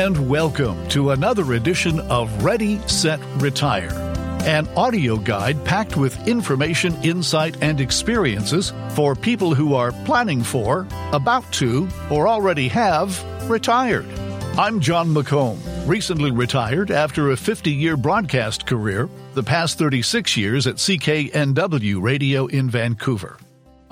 and welcome to another edition of Ready, Set, Retire, an audio guide packed with information, insight, and experiences for people who are planning for, about to, or already have retired. I'm Jon McComb, recently retired after a 50 year broadcast career, the past 36 years at CKNW Radio in Vancouver.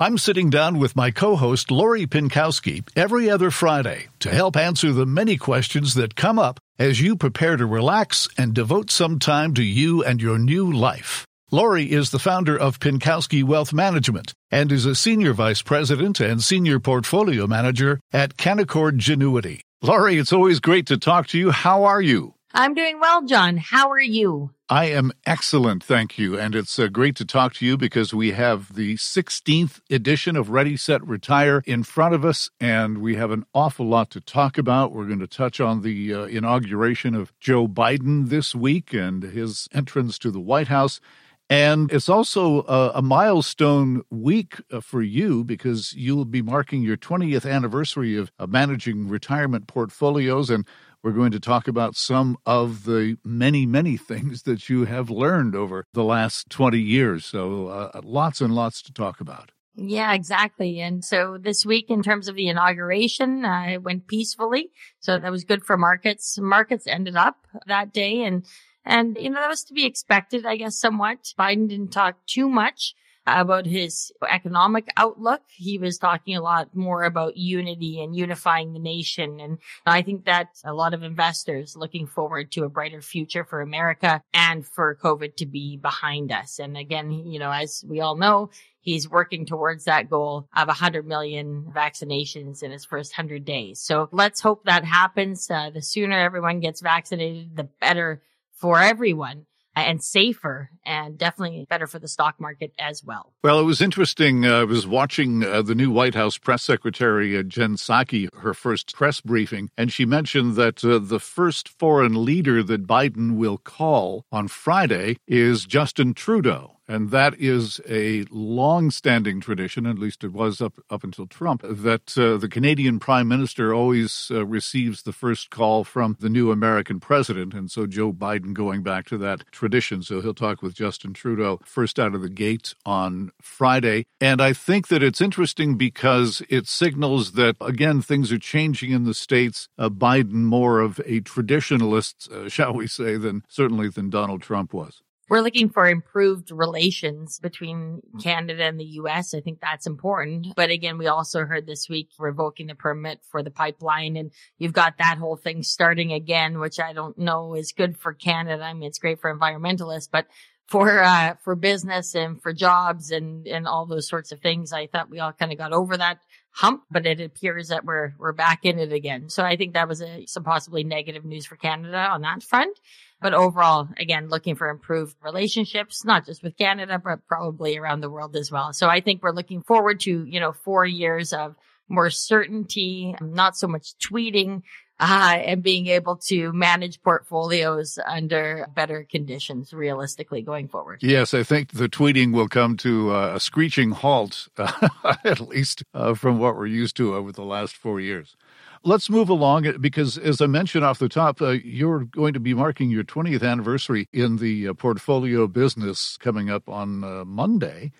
I'm sitting down with my co host Lori Pinkowski every other Friday to help answer the many questions that come up as you prepare to relax and devote some time to you and your new life. Lori is the founder of Pinkowski Wealth Management and is a senior vice president and senior portfolio manager at Canaccord Genuity. Lori, it's always great to talk to you. How are you? I'm doing well, Jon. How are you? I am excellent, thank you. And it's uh, great to talk to you because we have the 16th edition of Ready, Set, Retire in front of us, and we have an awful lot to talk about. We're going to touch on the uh, inauguration of Joe Biden this week and his entrance to the White House. And it's also a, a milestone week uh, for you because you will be marking your 20th anniversary of, of managing retirement portfolios. And we're going to talk about some of the many, many things that you have learned over the last 20 years. So, uh, lots and lots to talk about. Yeah, exactly. And so this week, in terms of the inauguration, uh, it went peacefully. So that was good for markets. Markets ended up that day and and, you know, that was to be expected, I guess, somewhat. Biden didn't talk too much about his economic outlook. He was talking a lot more about unity and unifying the nation. And I think that a lot of investors looking forward to a brighter future for America and for COVID to be behind us. And again, you know, as we all know, he's working towards that goal of 100 million vaccinations in his first 100 days. So let's hope that happens. Uh, the sooner everyone gets vaccinated, the better for everyone and safer and definitely better for the stock market as well. Well, it was interesting. Uh, I was watching uh, the new White House press secretary, uh, Jen Psaki, her first press briefing, and she mentioned that uh, the first foreign leader that Biden will call on Friday is Justin Trudeau. And that is a long-standing tradition, at least it was up up until Trump, that uh, the Canadian Prime Minister always uh, receives the first call from the new American president, and so Joe Biden going back to that tradition. So he'll talk with Justin Trudeau first out of the gate on Friday, and I think that it's interesting because it signals that again things are changing in the states. Uh, Biden more of a traditionalist, uh, shall we say, than certainly than Donald Trump was we're looking for improved relations between Canada and the US. I think that's important. But again, we also heard this week revoking the permit for the pipeline and you've got that whole thing starting again, which I don't know is good for Canada. I mean, it's great for environmentalists, but for uh, for business and for jobs and and all those sorts of things. I thought we all kind of got over that hump, but it appears that we're we're back in it again. So I think that was a, some possibly negative news for Canada on that front. But overall, again, looking for improved relationships, not just with Canada, but probably around the world as well. So I think we're looking forward to, you know, four years of more certainty, not so much tweeting, uh, and being able to manage portfolios under better conditions realistically going forward. Yes, I think the tweeting will come to uh, a screeching halt, uh, at least uh, from what we're used to over the last four years. Let's move along uh, because, as I mentioned off the top, you're going to be marking your 20th anniversary in the portfolio business coming up on Monday.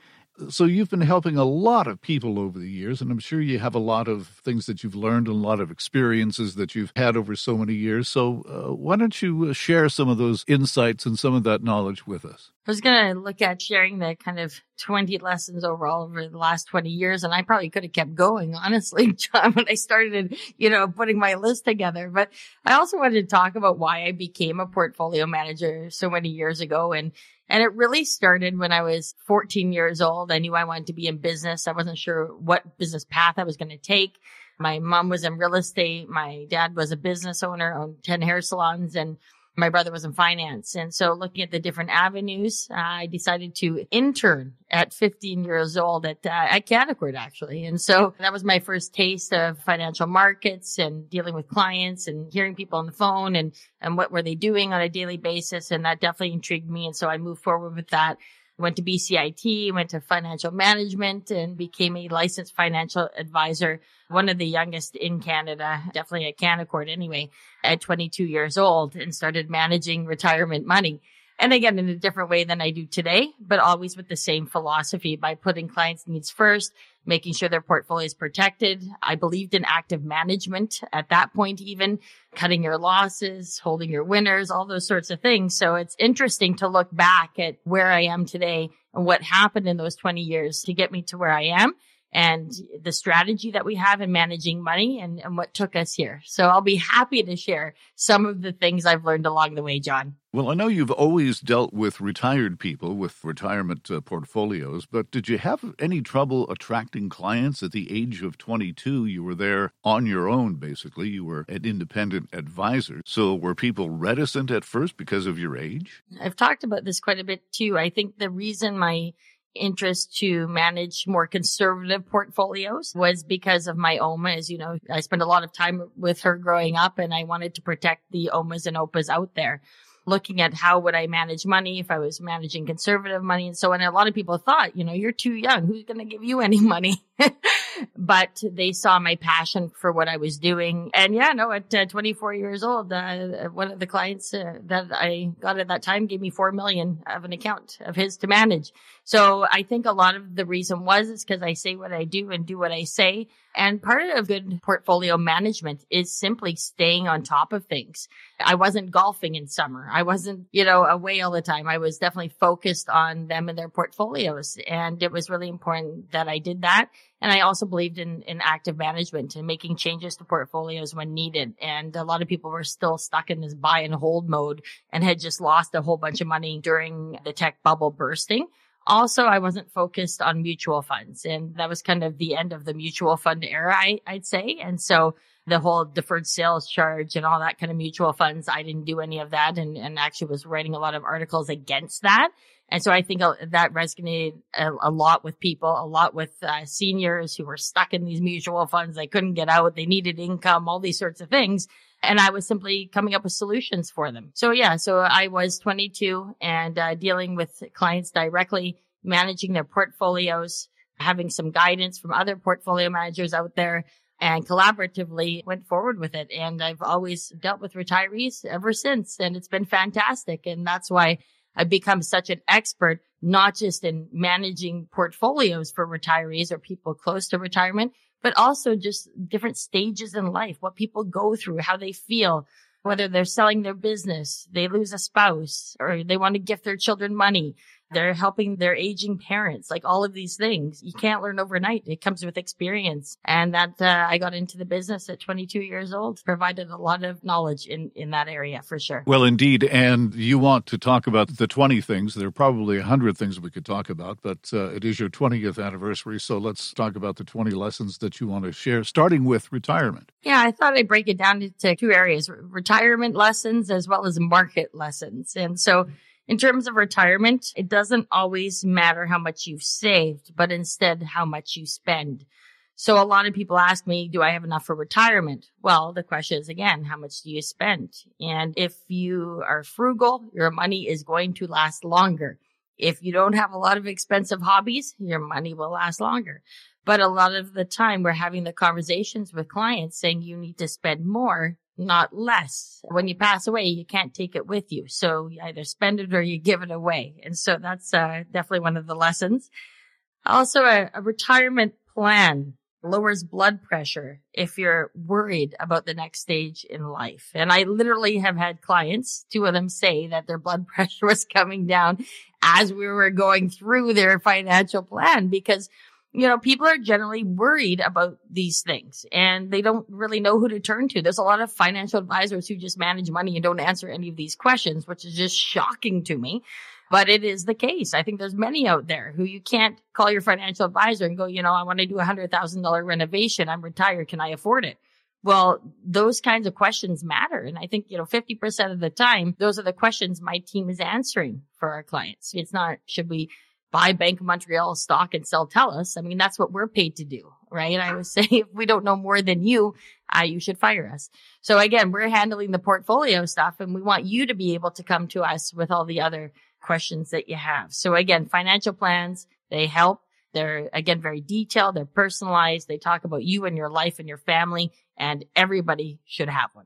So, you've been helping a lot of people over the years, and I'm sure you have a lot of things that you've learned and a lot of experiences that you've had over so many years. So, uh, why don't you uh, share some of those insights and some of that knowledge with us? I was going to look at sharing the kind of 20 lessons overall over the last 20 years. And I probably could have kept going, honestly, Jon, when I started, you know, putting my list together. But I also wanted to talk about why I became a portfolio manager so many years ago. And, and it really started when I was 14 years old. I knew I wanted to be in business. I wasn't sure what business path I was going to take. My mom was in real estate. My dad was a business owner, owned 10 hair salons and my brother was in finance. And so looking at the different avenues, uh, I decided to intern at 15 years old at, uh, at Canaccord actually. And so that was my first taste of financial markets and dealing with clients and hearing people on the phone and, and what were they doing on a daily basis. And that definitely intrigued me. And so I moved forward with that. Went to BCIT, went to financial management and became a licensed financial advisor. One of the youngest in Canada, definitely at Canaccord anyway, at 22 years old and started managing retirement money. And again, in a different way than I do today, but always with the same philosophy by putting clients' needs first, making sure their portfolio is protected. I believed in active management at that point, even cutting your losses, holding your winners, all those sorts of things. So it's interesting to look back at where I am today and what happened in those 20 years to get me to where I am and the strategy that we have in managing money and, and what took us here. So I'll be happy to share some of the things I've learned along the way, Jon. Well, I know you've always dealt with retired people with retirement uh, portfolios, but did you have any trouble attracting clients at the age of 22? You were there on your own, basically. You were an independent advisor. So were people reticent at first because of your age? I've talked about this quite a bit too. I think the reason my interest to manage more conservative portfolios was because of my OMA. As you know, I spent a lot of time with her growing up and I wanted to protect the OMAs and OPAs out there. Looking at how would I manage money if I was managing conservative money and so. And a lot of people thought, you know, you're too young. Who's going to give you any money? but they saw my passion for what I was doing. And yeah, no, at uh, 24 years old, uh, one of the clients uh, that I got at that time gave me 4 million of an account of his to manage. So I think a lot of the reason was is because I say what I do and do what I say. And part of good portfolio management is simply staying on top of things. I wasn't golfing in summer. I wasn't, you know, away all the time. I was definitely focused on them and their portfolios. And it was really important that I did that. And I also believed in, in active management and making changes to portfolios when needed. And a lot of people were still stuck in this buy and hold mode and had just lost a whole bunch of money during the tech bubble bursting. Also, I wasn't focused on mutual funds and that was kind of the end of the mutual fund era, I, I'd say. And so the whole deferred sales charge and all that kind of mutual funds, I didn't do any of that and, and actually was writing a lot of articles against that. And so I think uh, that resonated a, a lot with people, a lot with uh, seniors who were stuck in these mutual funds. They couldn't get out. They needed income, all these sorts of things. And I was simply coming up with solutions for them. So yeah, so I was 22 and uh, dealing with clients directly, managing their portfolios, having some guidance from other portfolio managers out there and collaboratively went forward with it. And I've always dealt with retirees ever since. And it's been fantastic. And that's why I've become such an expert, not just in managing portfolios for retirees or people close to retirement, but also just different stages in life, what people go through, how they feel, whether they're selling their business, they lose a spouse, or they want to gift their children money. They're helping their aging parents, like all of these things. You can't learn overnight. It comes with experience. And that, uh, I got into the business at 22 years old, provided a lot of knowledge in, in that area for sure. Well, indeed. And you want to talk about the 20 things. There are probably a hundred things we could talk about, but uh, it is your 20th anniversary. So let's talk about the 20 lessons that you want to share, starting with retirement. Yeah, I thought I'd break it down into two areas, retirement lessons as well as market lessons. And so in terms of retirement, it doesn't always matter how much you've saved, but instead how much you spend. So a lot of people ask me, do I have enough for retirement? Well, the question is again, how much do you spend? And if you are frugal, your money is going to last longer. If you don't have a lot of expensive hobbies, your money will last longer. But a lot of the time we're having the conversations with clients saying you need to spend more not less. When you pass away, you can't take it with you. So you either spend it or you give it away. And so that's uh, definitely one of the lessons. Also, a, a retirement plan lowers blood pressure if you're worried about the next stage in life. And I literally have had clients, two of them say that their blood pressure was coming down as we were going through their financial plan because you know, people are generally worried about these things and they don't really know who to turn to. There's a lot of financial advisors who just manage money and don't answer any of these questions, which is just shocking to me. But it is the case. I think there's many out there who you can't call your financial advisor and go, you know, I want to do a hundred thousand dollar renovation. I'm retired. Can I afford it? Well, those kinds of questions matter. And I think, you know, 50% of the time, those are the questions my team is answering for our clients. It's not, should we buy Bank of Montreal stock and sell TELUS. I mean, that's what we're paid to do, right? I would say if we don't know more than you, uh, you should fire us. So again, we're handling the portfolio stuff and we want you to be able to come to us with all the other questions that you have. So again, financial plans, they help. They're again very detailed. They're personalized. They talk about you and your life and your family and everybody should have one.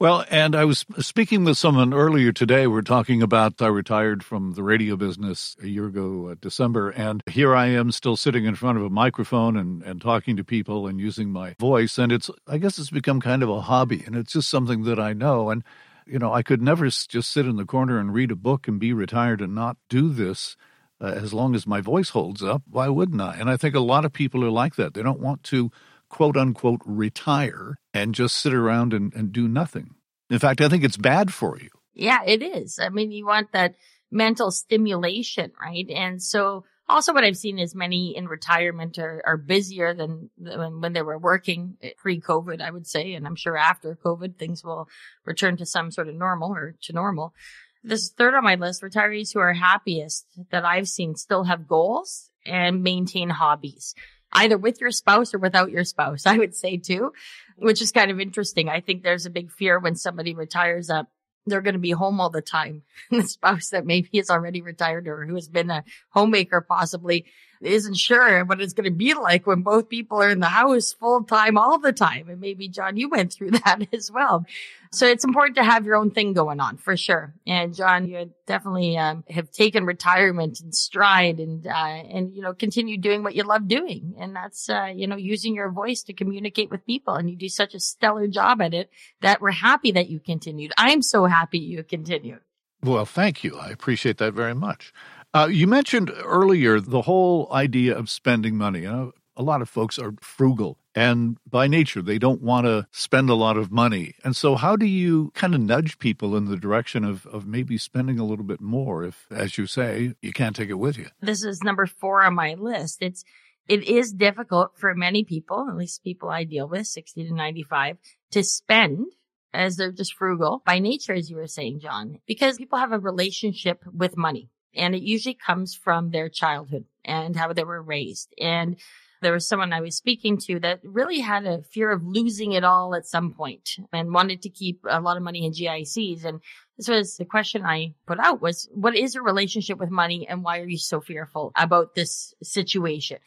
Well, and I was speaking with someone earlier today. We're talking about I retired from the radio business a year ago, uh, December, and here I am still sitting in front of a microphone and, and talking to people and using my voice. And it's, I guess it's become kind of a hobby and it's just something that I know. And, you know, I could never just sit in the corner and read a book and be retired and not do this. Uh, as long as my voice holds up, why wouldn't I? And I think a lot of people are like that. They don't want to quote unquote retire and just sit around and, and do nothing. In fact, I think it's bad for you. Yeah, it is. I mean, you want that mental stimulation, right? And so also what I've seen is many in retirement are, are busier than when, when they were working pre COVID, I would say. And I'm sure after COVID, things will return to some sort of normal or to normal. This third on my list, retirees who are happiest that I've seen still have goals and maintain hobbies either with your spouse or without your spouse, I would say too, which is kind of interesting. I think there's a big fear when somebody retires that they're going to be home all the time. the spouse that maybe is already retired or who has been a homemaker possibly isn't sure what it's going to be like when both people are in the house full time all the time. And maybe Jon, you went through that as well. So it's important to have your own thing going on for sure. And Jon, you definitely um, have taken retirement in stride and, uh, and, you know, continue doing what you love doing. And that's, uh, you know, using your voice to communicate with people. And you do such a stellar job at it that we're happy that you continued. I'm so happy you continued. Well, thank you. I appreciate that very much. Uh, you mentioned earlier the whole idea of spending money. You know, a lot of folks are frugal and by nature they don't want to spend a lot of money. And so how do you kind of nudge people in the direction of, of maybe spending a little bit more if, as you say, you can't take it with you? This is number four on my list. It's it is difficult for many people, at least people I deal with, 60 to 95, to spend as they're just frugal by nature, as you were saying, Jon, because people have a relationship with money and it usually comes from their childhood and how they were raised. And there was someone I was speaking to that really had a fear of losing it all at some point and wanted to keep a lot of money in GICs. And this was the question I put out was, what is your relationship with money and why are you so fearful about this situation?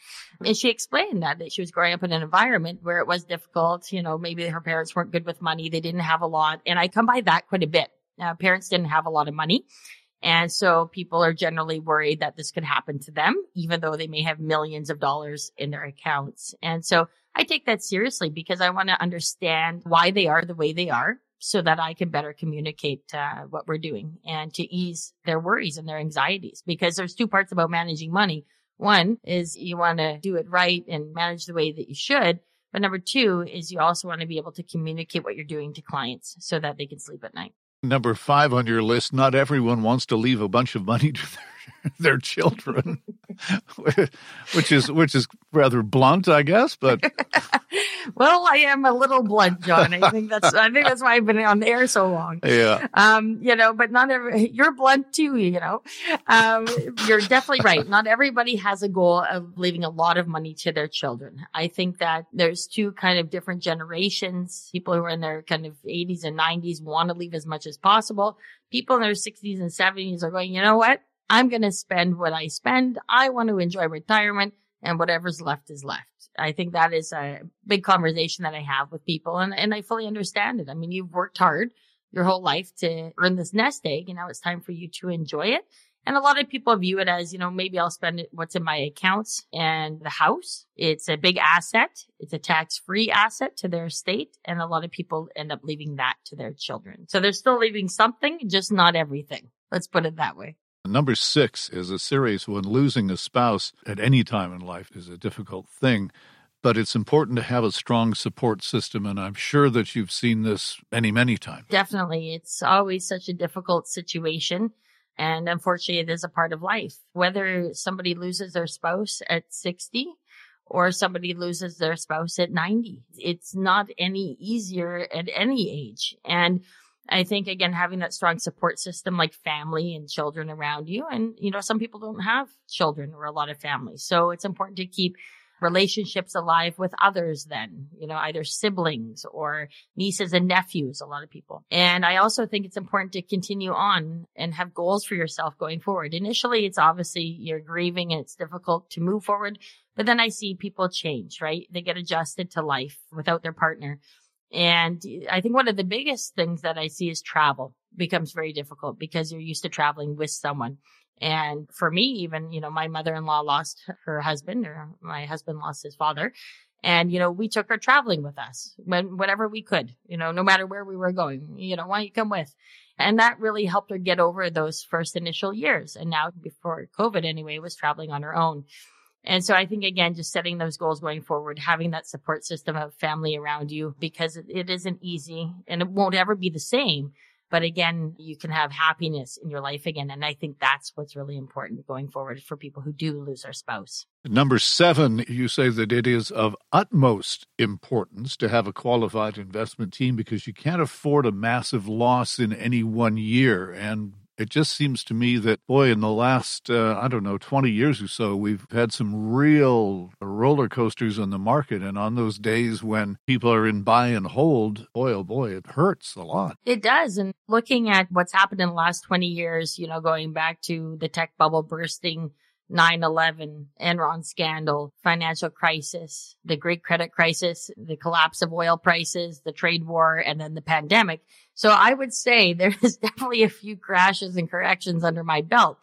And she explained that, that she was growing up in an environment where it was difficult. You know, maybe her parents weren't good with money. They didn't have a lot. And I come by that quite a bit. Now, parents didn't have a lot of money. And so people are generally worried that this could happen to them, even though they may have millions of dollars in their accounts. And so I take that seriously because I want to understand why they are the way they are so that I can better communicate uh, what we're doing and to ease their worries and their anxieties because there's two parts about managing money. One is you want to do it right and manage the way that you should. But number two is you also want to be able to communicate what you're doing to clients so that they can sleep at night. Number five on your list, not everyone wants to leave a bunch of money to their, their children, which is which is rather blunt, I guess. But well, I am a little blunt, Jon. I think that's I think that's why I've been on the air so long. Yeah. Um, you know, but not every you're blunt too. You know, um, you're definitely right. Not everybody has a goal of leaving a lot of money to their children. I think that there's two kind of different generations. People who are in their kind of 80s and 90s want to leave as much as possible. People in their 60s and 70s are going, you know what? I'm going to spend what I spend. I want to enjoy retirement and whatever's left is left. I think that is a big conversation that I have with people and, and I fully understand it. I mean, you've worked hard your whole life to earn this nest egg and now it's time for you to enjoy it. And a lot of people view it as, you know, maybe I'll spend what's in my accounts and the house. It's a big asset. It's a tax free asset to their estate. And a lot of people end up leaving that to their children. So they're still leaving something, just not everything. Let's put it that way. Number six is a series when losing a spouse at any time in life is a difficult thing, but it's important to have a strong support system. And I'm sure that you've seen this many, many times. Definitely. It's always such a difficult situation. And unfortunately, it is a part of life. Whether somebody loses their spouse at 60 or somebody loses their spouse at 90, it's not any easier at any age. And I think again, having that strong support system like family and children around you. And, you know, some people don't have children or a lot of families. So it's important to keep relationships alive with others then, you know, either siblings or nieces and nephews, a lot of people. And I also think it's important to continue on and have goals for yourself going forward. Initially, it's obviously you're grieving and it's difficult to move forward. But then I see people change, right? They get adjusted to life without their partner. And I think one of the biggest things that I see is travel becomes very difficult because you're used to traveling with someone. And for me, even, you know, my mother-in-law lost her husband or my husband lost his father. And, you know, we took her traveling with us when, whenever we could, you know, no matter where we were going, you know, why don't you come with? And that really helped her get over those first initial years. And now before COVID anyway, was traveling on her own. And so I think again, just setting those goals going forward, having that support system of family around you because it isn't easy and it won't ever be the same. But again, you can have happiness in your life again. And I think that's what's really important going forward for people who do lose their spouse. Number seven, you say that it is of utmost importance to have a qualified investment team because you can't afford a massive loss in any one year. And it just seems to me that, boy, in the last, uh, I don't know, 20 years or so, we've had some real roller coasters on the market. And on those days when people are in buy and hold, boy, oh boy, it hurts a lot. It does. And looking at what's happened in the last 20 years, you know, going back to the tech bubble bursting, 9-11, Enron scandal, financial crisis, the great credit crisis, the collapse of oil prices, the trade war, and then the pandemic. So I would say there is definitely a few crashes and corrections under my belt.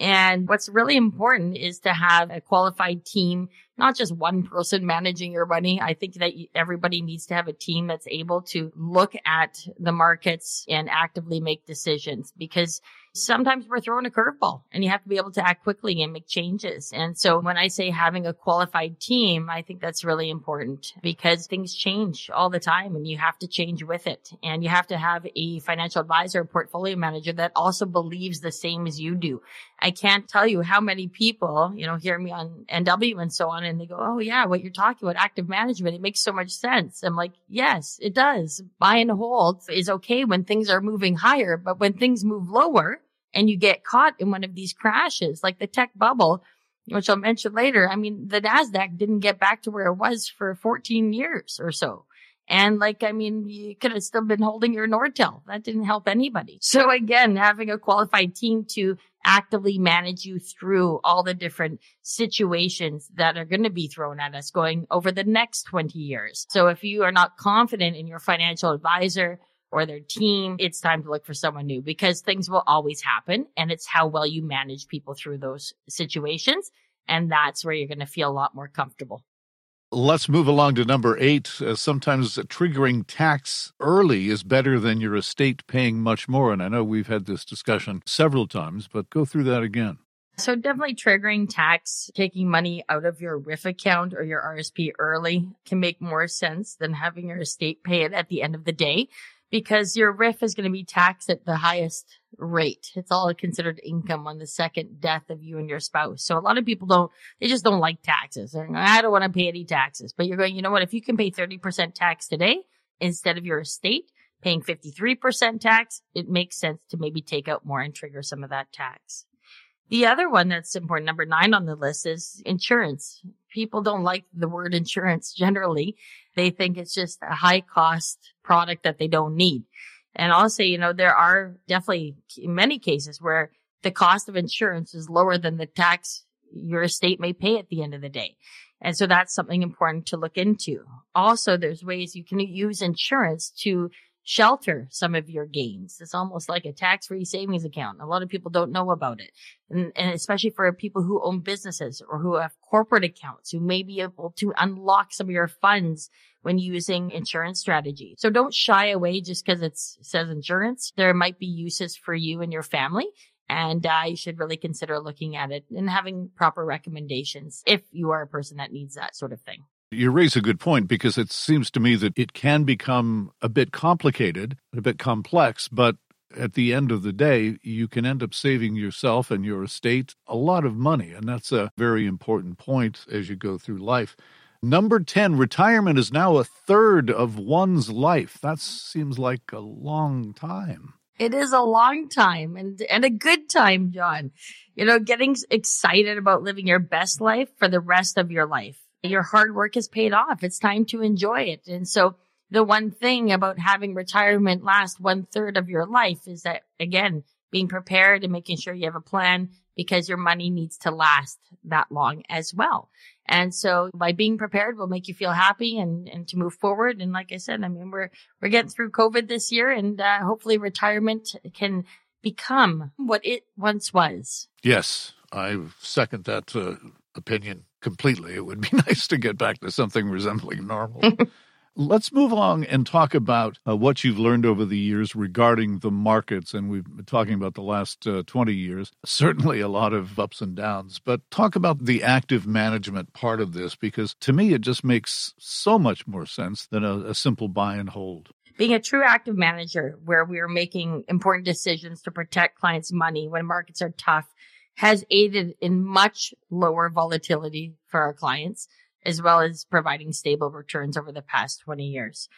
And what's really important is to have a qualified team, not just one person managing your money. I think that everybody needs to have a team that's able to look at the markets and actively make decisions because sometimes we're throwing a curveball and you have to be able to act quickly and make changes. And so when I say having a qualified team, I think that's really important because things change all the time and you have to change with it. And you have to have a financial advisor, portfolio manager that also believes the same as you do. I can't tell you how many people, you know, hear me on NW and so on and they go, Oh yeah, what you're talking about, active management, it makes so much sense. I'm like, yes, it does. Buy and hold is okay when things are moving higher, but when things move lower, and you get caught in one of these crashes, like the tech bubble, which I'll mention later. I mean, the NASDAQ didn't get back to where it was for 14 years or so. And like, I mean, you could have still been holding your Nortel. That didn't help anybody. So again, having a qualified team to actively manage you through all the different situations that are going to be thrown at us going over the next 20 years. So if you are not confident in your financial advisor, or their team, it's time to look for someone new because things will always happen. And it's how well you manage people through those situations. And that's where you're going to feel a lot more comfortable. Let's move along to number eight. Uh, sometimes triggering tax early is better than your estate paying much more. And I know we've had this discussion several times, but go through that again. So definitely triggering tax, taking money out of your RRIF account or your RSP early can make more sense than having your estate pay it at the end of the day because your RRIF is going to be taxed at the highest rate. It's all considered income on the second death of you and your spouse. So a lot of people don't, they just don't like taxes. They're going, I don't want to pay any taxes. But you're going, you know what? If you can pay 30% tax today instead of your estate paying 53% tax, it makes sense to maybe take out more and trigger some of that tax. The other one that's important, number nine on the list is insurance. People don't like the word insurance generally. They think it's just a high cost product that they don't need. And I'll you know, there are definitely many cases where the cost of insurance is lower than the tax your estate may pay at the end of the day. And so that's something important to look into. Also, there's ways you can use insurance to shelter some of your gains. It's almost like a tax free savings account. A lot of people don't know about it. And, and, especially for people who own businesses or who have corporate accounts who may be able to unlock some of your funds when using insurance strategy. So don't shy away just because it says insurance. There might be uses for you and your family. And uh, you should really consider looking at it and having proper recommendations if you are a person that needs that sort of thing. You raise a good point because it seems to me that it can become a bit complicated, a bit complex, but at the end of the day, you can end up saving yourself and your estate a lot of money. And that's a very important point as you go through life. Number 10, retirement is now a third of one's life. That seems like a long time. It is a long time and, and a good time, Jon. You know, getting excited about living your best life for the rest of your life your hard work has paid off. It's time to enjoy it. And so the one thing about having retirement last one third of your life is that again, being prepared and making sure you have a plan because your money needs to last that long as well. And so by being prepared will make you feel happy and, and to move forward. And like I said, I mean, we're, we're getting through COVID this year and uh, hopefully retirement can become what it once was. Yes, I second that uh, opinion completely. It would be nice to get back to something resembling normal. Let's move along and talk about uh, what you've learned over the years regarding the markets. And we've been talking about the last uh, 20 years, certainly a lot of ups and downs, but talk about the active management part of this, because to me, it just makes so much more sense than a, a simple buy and hold. Being a true active manager where we are making important decisions to protect clients' money when markets are tough has aided in much lower volatility for our clients as well as providing stable returns over the past 20 years.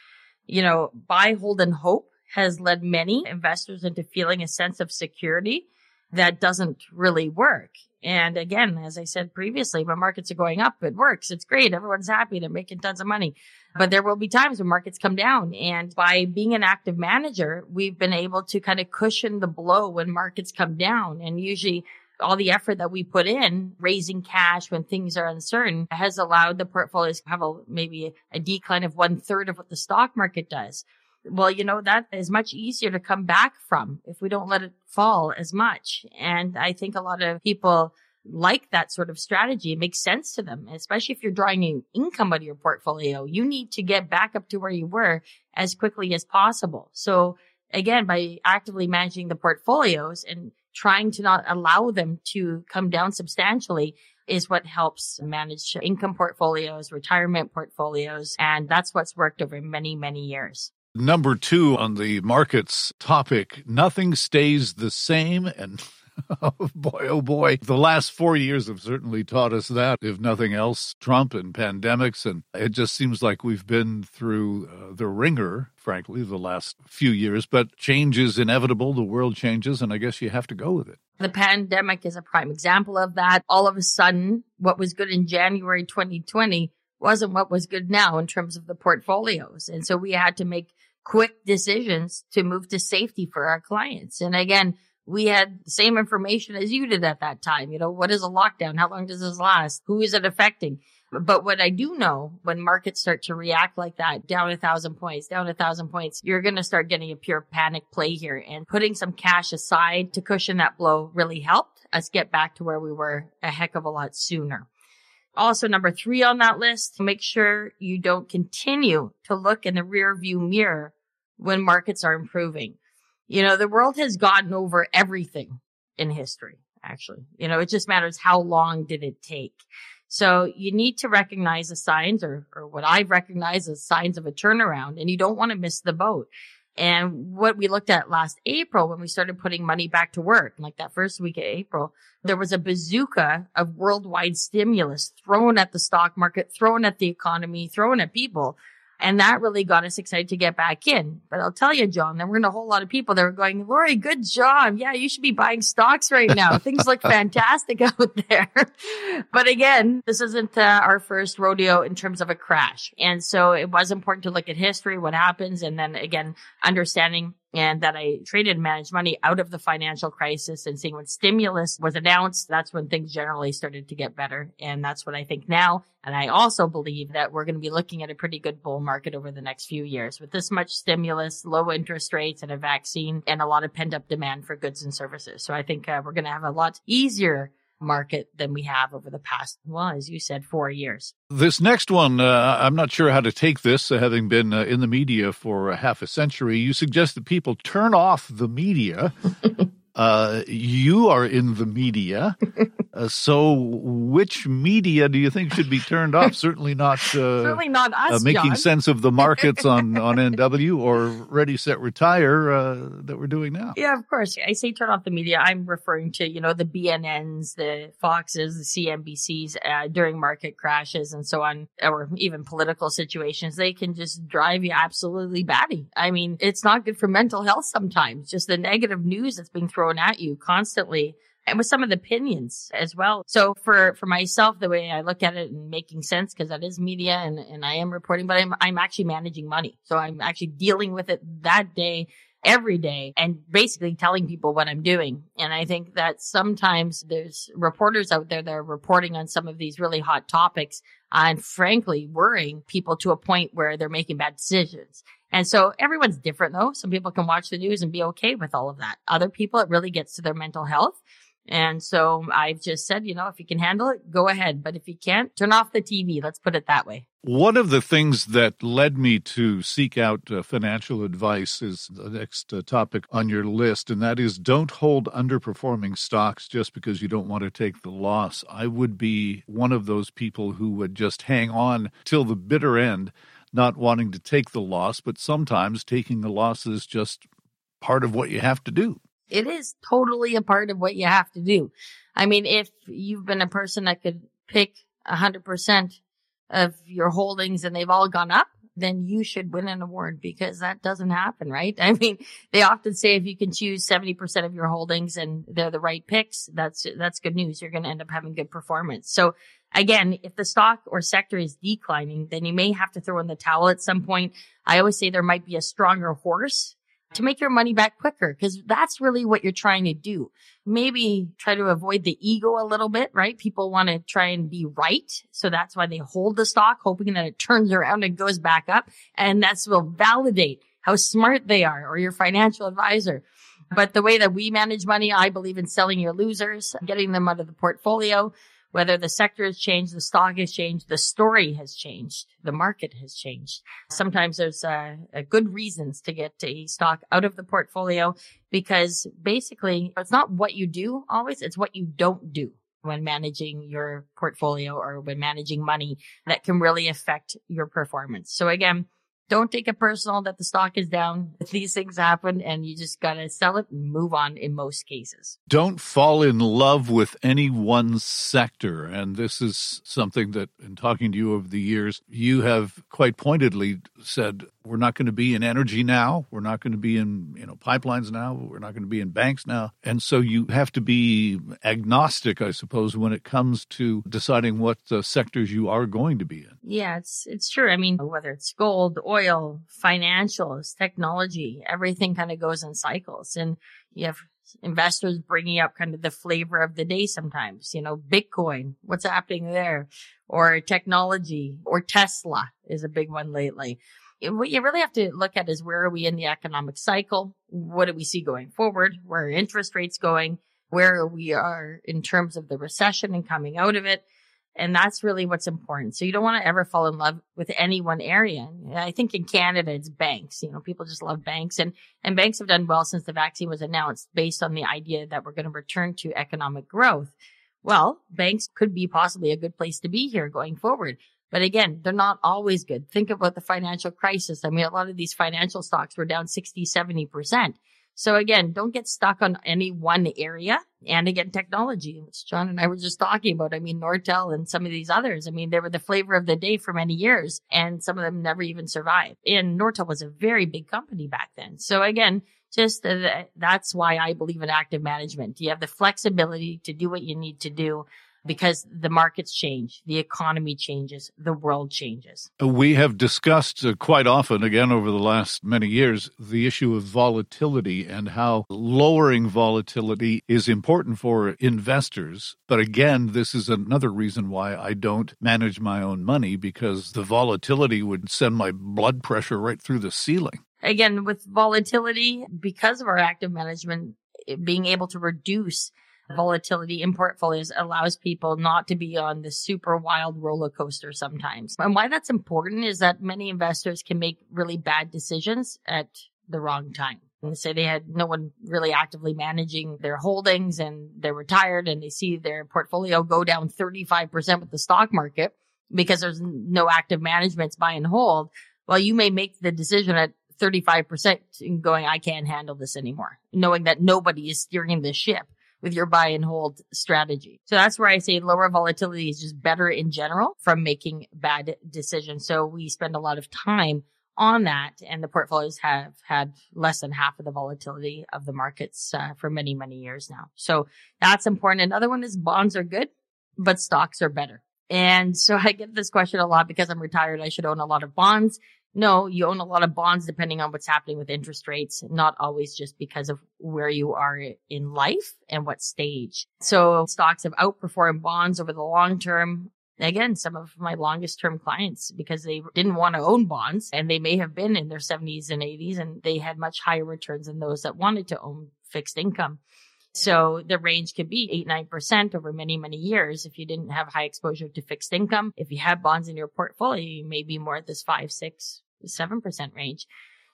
You know, buy, hold and hope has led many investors into feeling a sense of security that doesn't really work. And again, as I said previously, when markets are going up, it works. It's great. Everyone's happy. They're making tons of money. But there will be times when markets come down. And by being an active manager, we've been able to kind of cushion the blow when markets come down. And usually all the effort that we put in raising cash when things are uncertain has allowed the portfolios to have a, maybe a decline of one third of what the stock market does. Well, you know, that is much easier to come back from if we don't let it fall as much. And I think a lot of people like that sort of strategy. It makes sense to them, especially if you're drawing income out of your portfolio. You need to get back up to where you were as quickly as possible. So again, by actively managing the portfolios and trying to not allow them to come down substantially is what helps manage income portfolios, retirement portfolios. And that's what's worked over many, many years. Number two on the markets topic, nothing stays the same. And boy, oh boy. The last four years have certainly taught us that, if nothing else, Trump and pandemics. And it just seems like we've been through uh, the ringer, frankly, the last few years. But change is inevitable. The world changes, and I guess you have to go with it. The pandemic is a prime example of that. All of a sudden, what was good in January 2020 wasn't what was good now in terms of the portfolios. And so we had to make quick decisions to move to safety for our clients. And again, we had the same information as you did at that time. You know, what is a lockdown? How long does this last? Who is it affecting? But what I do know when markets start to react like that, down a thousand points, down a thousand points, you're going to start getting a pure panic play here and putting some cash aside to cushion that blow really helped us get back to where we were a heck of a lot sooner. Also, number three on that list, make sure you don't continue to look in the rear view mirror when markets are improving. You know, the world has gotten over everything in history, actually. You know, it just matters how long did it take. So you need to recognize the signs or, or what I recognize as signs of a turnaround and you don't want to miss the boat. And what we looked at last April when we started putting money back to work, like that first week of April, there was a bazooka of worldwide stimulus thrown at the stock market, thrown at the economy, thrown at people. And that really got us excited to get back in. But I'll tell you, Jon, there weren't a whole lot of people that were going, Lori, good job. Yeah, you should be buying stocks right now. Things look fantastic out there. but again, this isn't uh, our first rodeo in terms of a crash. And so it was important to look at history, what happens, and then again, understanding and that I traded and managed money out of the financial crisis and seeing when stimulus was announced, that's when things generally started to get better. And that's what I think now. And I also believe that we're going to be looking at a pretty good bull market over the next few years with this much stimulus, low interest rates and a vaccine and a lot of pent up demand for goods and services. So I think uh, we're going to have a lot easier market than we have over the past, well, as you said, four years. This next one, uh, I'm not sure how to take this, uh, having been uh, in the media for a half a century. You suggest that people turn off the media. Uh, you are in the media. Uh, so, which media do you think should be turned off? Certainly not. Uh, Certainly not us. Uh, making Jon. sense of the markets on on NW or Ready Set Retire uh, that we're doing now. Yeah, of course. I say turn off the media. I'm referring to you know the BNNs, the Foxes, the CNBCs uh, during market crashes and so on, or even political situations. They can just drive you absolutely batty. I mean, it's not good for mental health sometimes. Just the negative news that's being thrown at you constantly and with some of the opinions as well. So for, for myself, the way I look at it and making sense, because that is media and, and I am reporting, but I'm, I'm actually managing money. So I'm actually dealing with it that day every day and basically telling people what I'm doing. And I think that sometimes there's reporters out there that are reporting on some of these really hot topics and frankly worrying people to a point where they're making bad decisions. And so everyone's different though. Some people can watch the news and be okay with all of that. Other people, it really gets to their mental health. And so I've just said, you know, if you can handle it, go ahead. But if you can't, turn off the TV. Let's put it that way. One of the things that led me to seek out uh, financial advice is the next uh, topic on your list, and that is don't hold underperforming stocks just because you don't want to take the loss. I would be one of those people who would just hang on till the bitter end, not wanting to take the loss, but sometimes taking the loss is just part of what you have to do it is totally a part of what you have to do. I mean, if you've been a person that could pick hundred percent of your holdings and they've all gone up, then you should win an award because that doesn't happen, right? I mean, they often say if you can choose 70% of your holdings and they're the right picks, that's, that's good news. You're going to end up having good performance. So again, if the stock or sector is declining, then you may have to throw in the towel at some point. I always say there might be a stronger horse to make your money back quicker because that's really what you're trying to do. Maybe try to avoid the ego a little bit, right? People want to try and be right. So that's why they hold the stock, hoping that it turns around and goes back up. And that's will validate how smart they are or your financial advisor. But the way that we manage money, I believe in selling your losers, getting them out of the portfolio whether the sector has changed, the stock has changed, the story has changed, the market has changed. Sometimes there's uh, good reasons to get a stock out of the portfolio because basically it's not what you do always, it's what you don't do when managing your portfolio or when managing money that can really affect your performance. So again, don't take it personal that the stock is down. These things happen and you just got to sell it and move on in most cases. Don't fall in love with any one sector. And this is something that, in talking to you over the years, you have quite pointedly said we're not going to be in energy now. We're not going to be in, you know, pipelines now. We're not going to be in banks now. And so you have to be agnostic, I suppose, when it comes to deciding what uh, sectors you are going to be in. Yeah, it's it's true. I mean, whether it's gold, oil, financials, technology, everything kind of goes in cycles. And you have investors bringing up kind of the flavor of the day sometimes, you know, Bitcoin, what's happening there? Or technology or Tesla is a big one lately what you really have to look at is where are we in the economic cycle? What do we see going forward? Where are interest rates going? Where are we are in terms of the recession and coming out of it. And that's really what's important. So you don't want to ever fall in love with any one area. I think in Canada, it's banks. You know, people just love banks and, and banks have done well since the vaccine was announced based on the idea that we're going to return to economic growth. Well, banks could be possibly a good place to be here going forward. But again, they're not always good. Think about the financial crisis. I mean, a lot of these financial stocks were down 60, 70%. So again, don't get stuck on any one area. And again, technology, which Jon and I were just talking about. I mean, Nortel and some of these others. I mean, they were the flavor of the day for many years and some of them never even survived. And Nortel was a very big company back then. So again, just that's why I believe in active management. You have the flexibility to do what you need to do because the markets change, the economy changes, the world changes. We have discussed uh, quite often, again, over the last many years, the issue of volatility and how lowering volatility is important for investors. But again, this is another reason why I don't manage my own money because the volatility would send my blood pressure right through the ceiling. Again, with volatility, because of our active management, being able to reduce volatility in portfolios allows people not to be on the super wild roller coaster sometimes. And why that's important is that many investors can make really bad decisions at the wrong time. And say they had no one really actively managing their holdings and they're retired and they see their portfolio go down 35% with the stock market because there's no active management buy and hold. Well, you may make the decision at 35% and going, I can't handle this anymore, knowing that nobody is steering the ship with your buy and hold strategy. So that's where I say lower volatility is just better in general from making bad decisions. So we spend a lot of time on that. And the portfolios have had less than half of the volatility of the markets uh, for many, many years now. So that's important. Another one is bonds are good, but stocks are better. And so I get this question a lot because I'm retired. I should own a lot of bonds. No, you own a lot of bonds depending on what's happening with interest rates, not always just because of where you are in life and what stage. So stocks have outperformed bonds over the long term. Again, some of my longest term clients because they didn't want to own bonds and they may have been in their 70s and 80s and they had much higher returns than those that wanted to own fixed income. So the range could be eight, nine percent over many, many years. If you didn't have high exposure to fixed income, if you have bonds in your portfolio, you may be more at this five, six, seven percent range.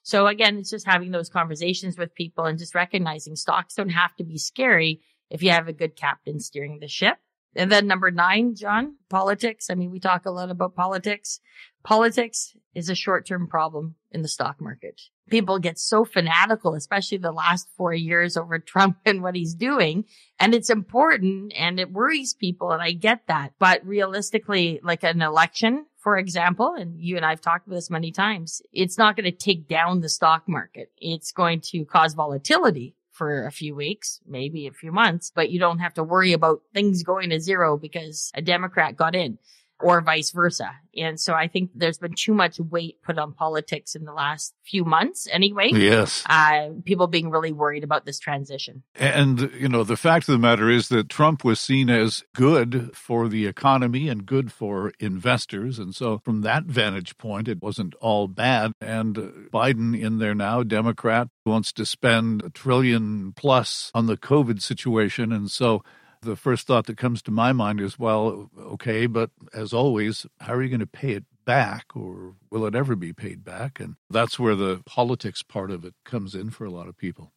So again, it's just having those conversations with people and just recognizing stocks don't have to be scary if you have a good captain steering the ship. And then number nine, Jon, politics. I mean, we talk a lot about politics. Politics is a short-term problem in the stock market people get so fanatical, especially the last four years over Trump and what he's doing. And it's important and it worries people. And I get that. But realistically, like an election, for example, and you and I've talked about this many times, it's not going to take down the stock market. It's going to cause volatility for a few weeks, maybe a few months, but you don't have to worry about things going to zero because a Democrat got in or vice versa. And so I think there's been too much weight put on politics in the last few months anyway. Yes. Uh, people being really worried about this transition. And, you know, the fact of the matter is that Trump was seen as good for the economy and good for investors. And so from that vantage point, it wasn't all bad. And Biden in there now, Democrat, wants to spend a trillion plus on the COVID situation. And so the first thought that comes to my mind is, well, okay, but as always, how are you going to pay it back or will it ever be paid back? And that's where the politics part of it comes in for a lot of people.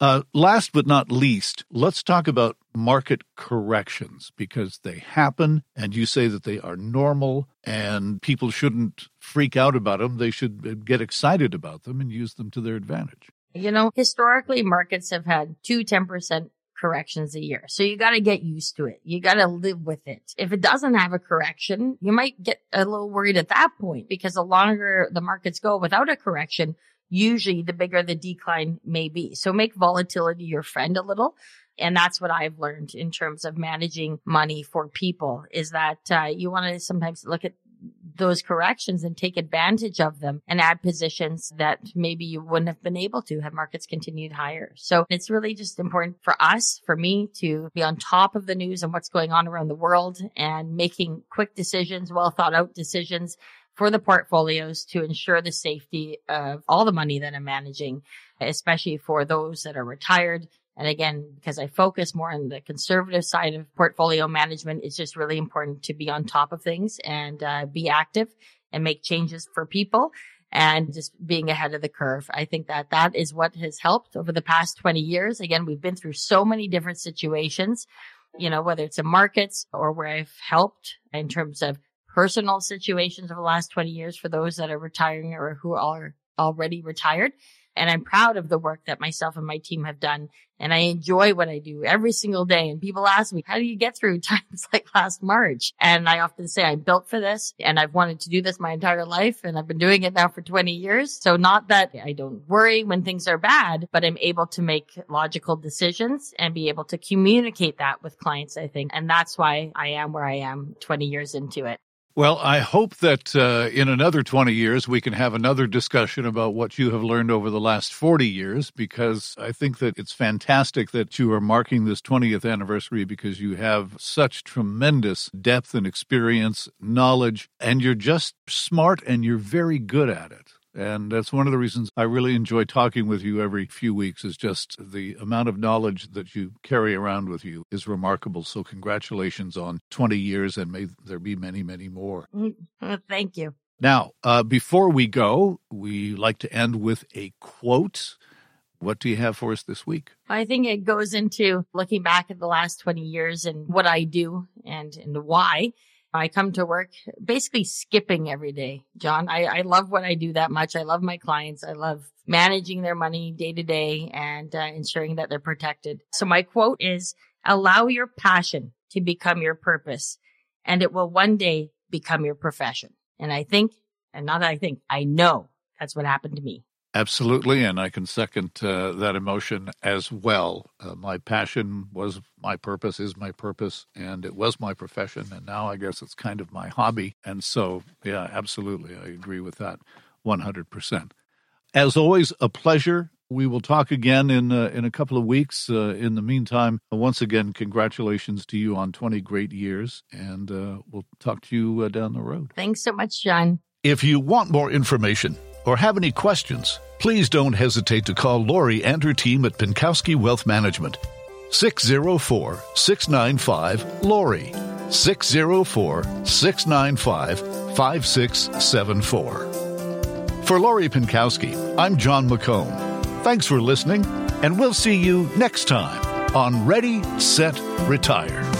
Uh, last but not least, let's talk about market corrections because they happen and you say that they are normal and people shouldn't freak out about them. They should get excited about them and use them to their advantage. You know, historically, markets have had two 10% corrections a year. So you got to get used to it. You got to live with it. If it doesn't have a correction, you might get a little worried at that point because the longer the markets go without a correction, usually the bigger the decline may be. So make volatility your friend a little. And that's what I've learned in terms of managing money for people is that uh, you want to sometimes look at those corrections and take advantage of them and add positions that maybe you wouldn't have been able to have markets continued higher. So it's really just important for us, for me to be on top of the news and what's going on around the world and making quick decisions, well thought out decisions for the portfolios to ensure the safety of all the money that I'm managing, especially for those that are retired and again, because I focus more on the conservative side of portfolio management, it's just really important to be on top of things and uh, be active and make changes for people and just being ahead of the curve. I think that that is what has helped over the past 20 years. Again, we've been through so many different situations, you know, whether it's in markets or where I've helped in terms of personal situations over the last 20 years for those that are retiring or who are already retired. And I'm proud of the work that myself and my team have done. And I enjoy what I do every single day. And people ask me, how do you get through times like last March? And I often say I'm built for this and I've wanted to do this my entire life. And I've been doing it now for 20 years. So not that I don't worry when things are bad, but I'm able to make logical decisions and be able to communicate that with clients, I think. And that's why I am where I am 20 years into it. Well, I hope that uh, in another 20 years we can have another discussion about what you have learned over the last 40 years, because I think that it's fantastic that you are marking this 20th anniversary because you have such tremendous depth and experience, knowledge, and you're just smart and you're very good at it. And that's one of the reasons I really enjoy talking with you every few weeks is just the amount of knowledge that you carry around with you is remarkable. So congratulations on 20 years and may there be many, many more. Mm-hmm. Thank you. Now, uh, before we go, we like to end with a quote. What do you have for us this week? I think it goes into looking back at the last 20 years and what I do and, and why. I come to work basically skipping every day, Jon. I, I love what I do that much. I love my clients. I love managing their money day to day and uh, ensuring that they're protected. So my quote is allow your passion to become your purpose and it will one day become your profession. And I think, and not that I think, I know That's what happened to me. Absolutely, and I can second uh, that emotion as well. Uh, my passion was my purpose, is my purpose, and it was my profession, and now I guess it's kind of my hobby. And so, yeah, absolutely, I agree with that 100%. As always, a pleasure. We will talk again in uh, in a couple of weeks. Uh, in the meantime, once again, congratulations to you on 20 great years, and uh, we'll talk to you uh, down the road. Thanks so much, Jon. If you want more information or have any questions, please don't hesitate to call Lori and her team at Pinkowski Wealth Management. 604 695 Lori. 604 695 5674. For Lori Pinkowski, I'm Jon McComb. Thanks for listening, and we'll see you next time on Ready, Set, Retire.